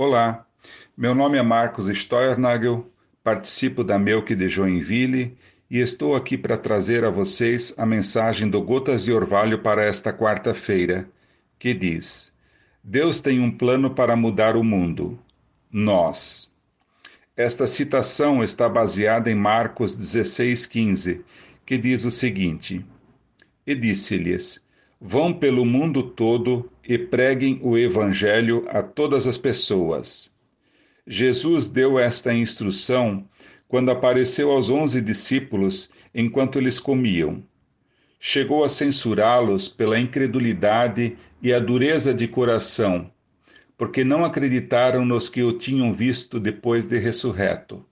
Olá, meu nome é Marcos Steuernagel, participo da Melk de Joinville e estou aqui para trazer a vocês a mensagem do Gotas de Orvalho para esta quarta-feira, que diz: Deus tem um plano para mudar o mundo. Nós. Esta citação está baseada em Marcos 16,15, que diz o seguinte: E disse-lhes: Vão pelo mundo todo e preguem o Evangelho a todas as pessoas. Jesus deu esta instrução quando apareceu aos onze discípulos enquanto eles comiam. Chegou a censurá-los pela incredulidade e a dureza de coração, porque não acreditaram nos que o tinham visto depois de ressurreto.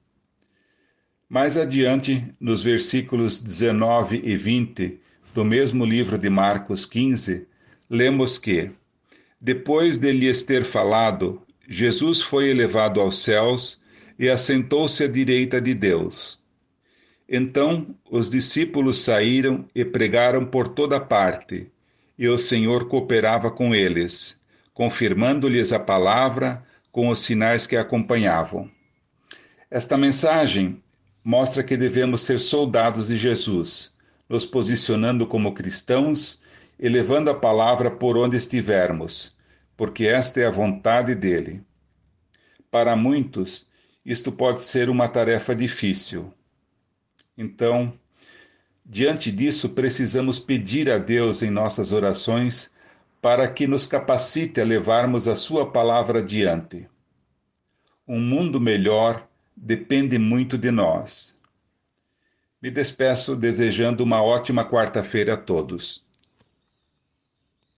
Mais adiante, nos versículos 19 e 20, do mesmo livro de Marcos 15, lemos que, depois de lhes ter falado, Jesus foi elevado aos céus e assentou-se à direita de Deus. Então os discípulos saíram e pregaram por toda parte, e o Senhor cooperava com eles, confirmando-lhes a palavra com os sinais que a acompanhavam. Esta mensagem mostra que devemos ser soldados de Jesus nos posicionando como cristãos e levando a palavra por onde estivermos, porque esta é a vontade dele. Para muitos, isto pode ser uma tarefa difícil. Então, diante disso, precisamos pedir a Deus em nossas orações para que nos capacite a levarmos a Sua palavra adiante. Um mundo melhor depende muito de nós. Me despeço desejando uma ótima quarta-feira a todos.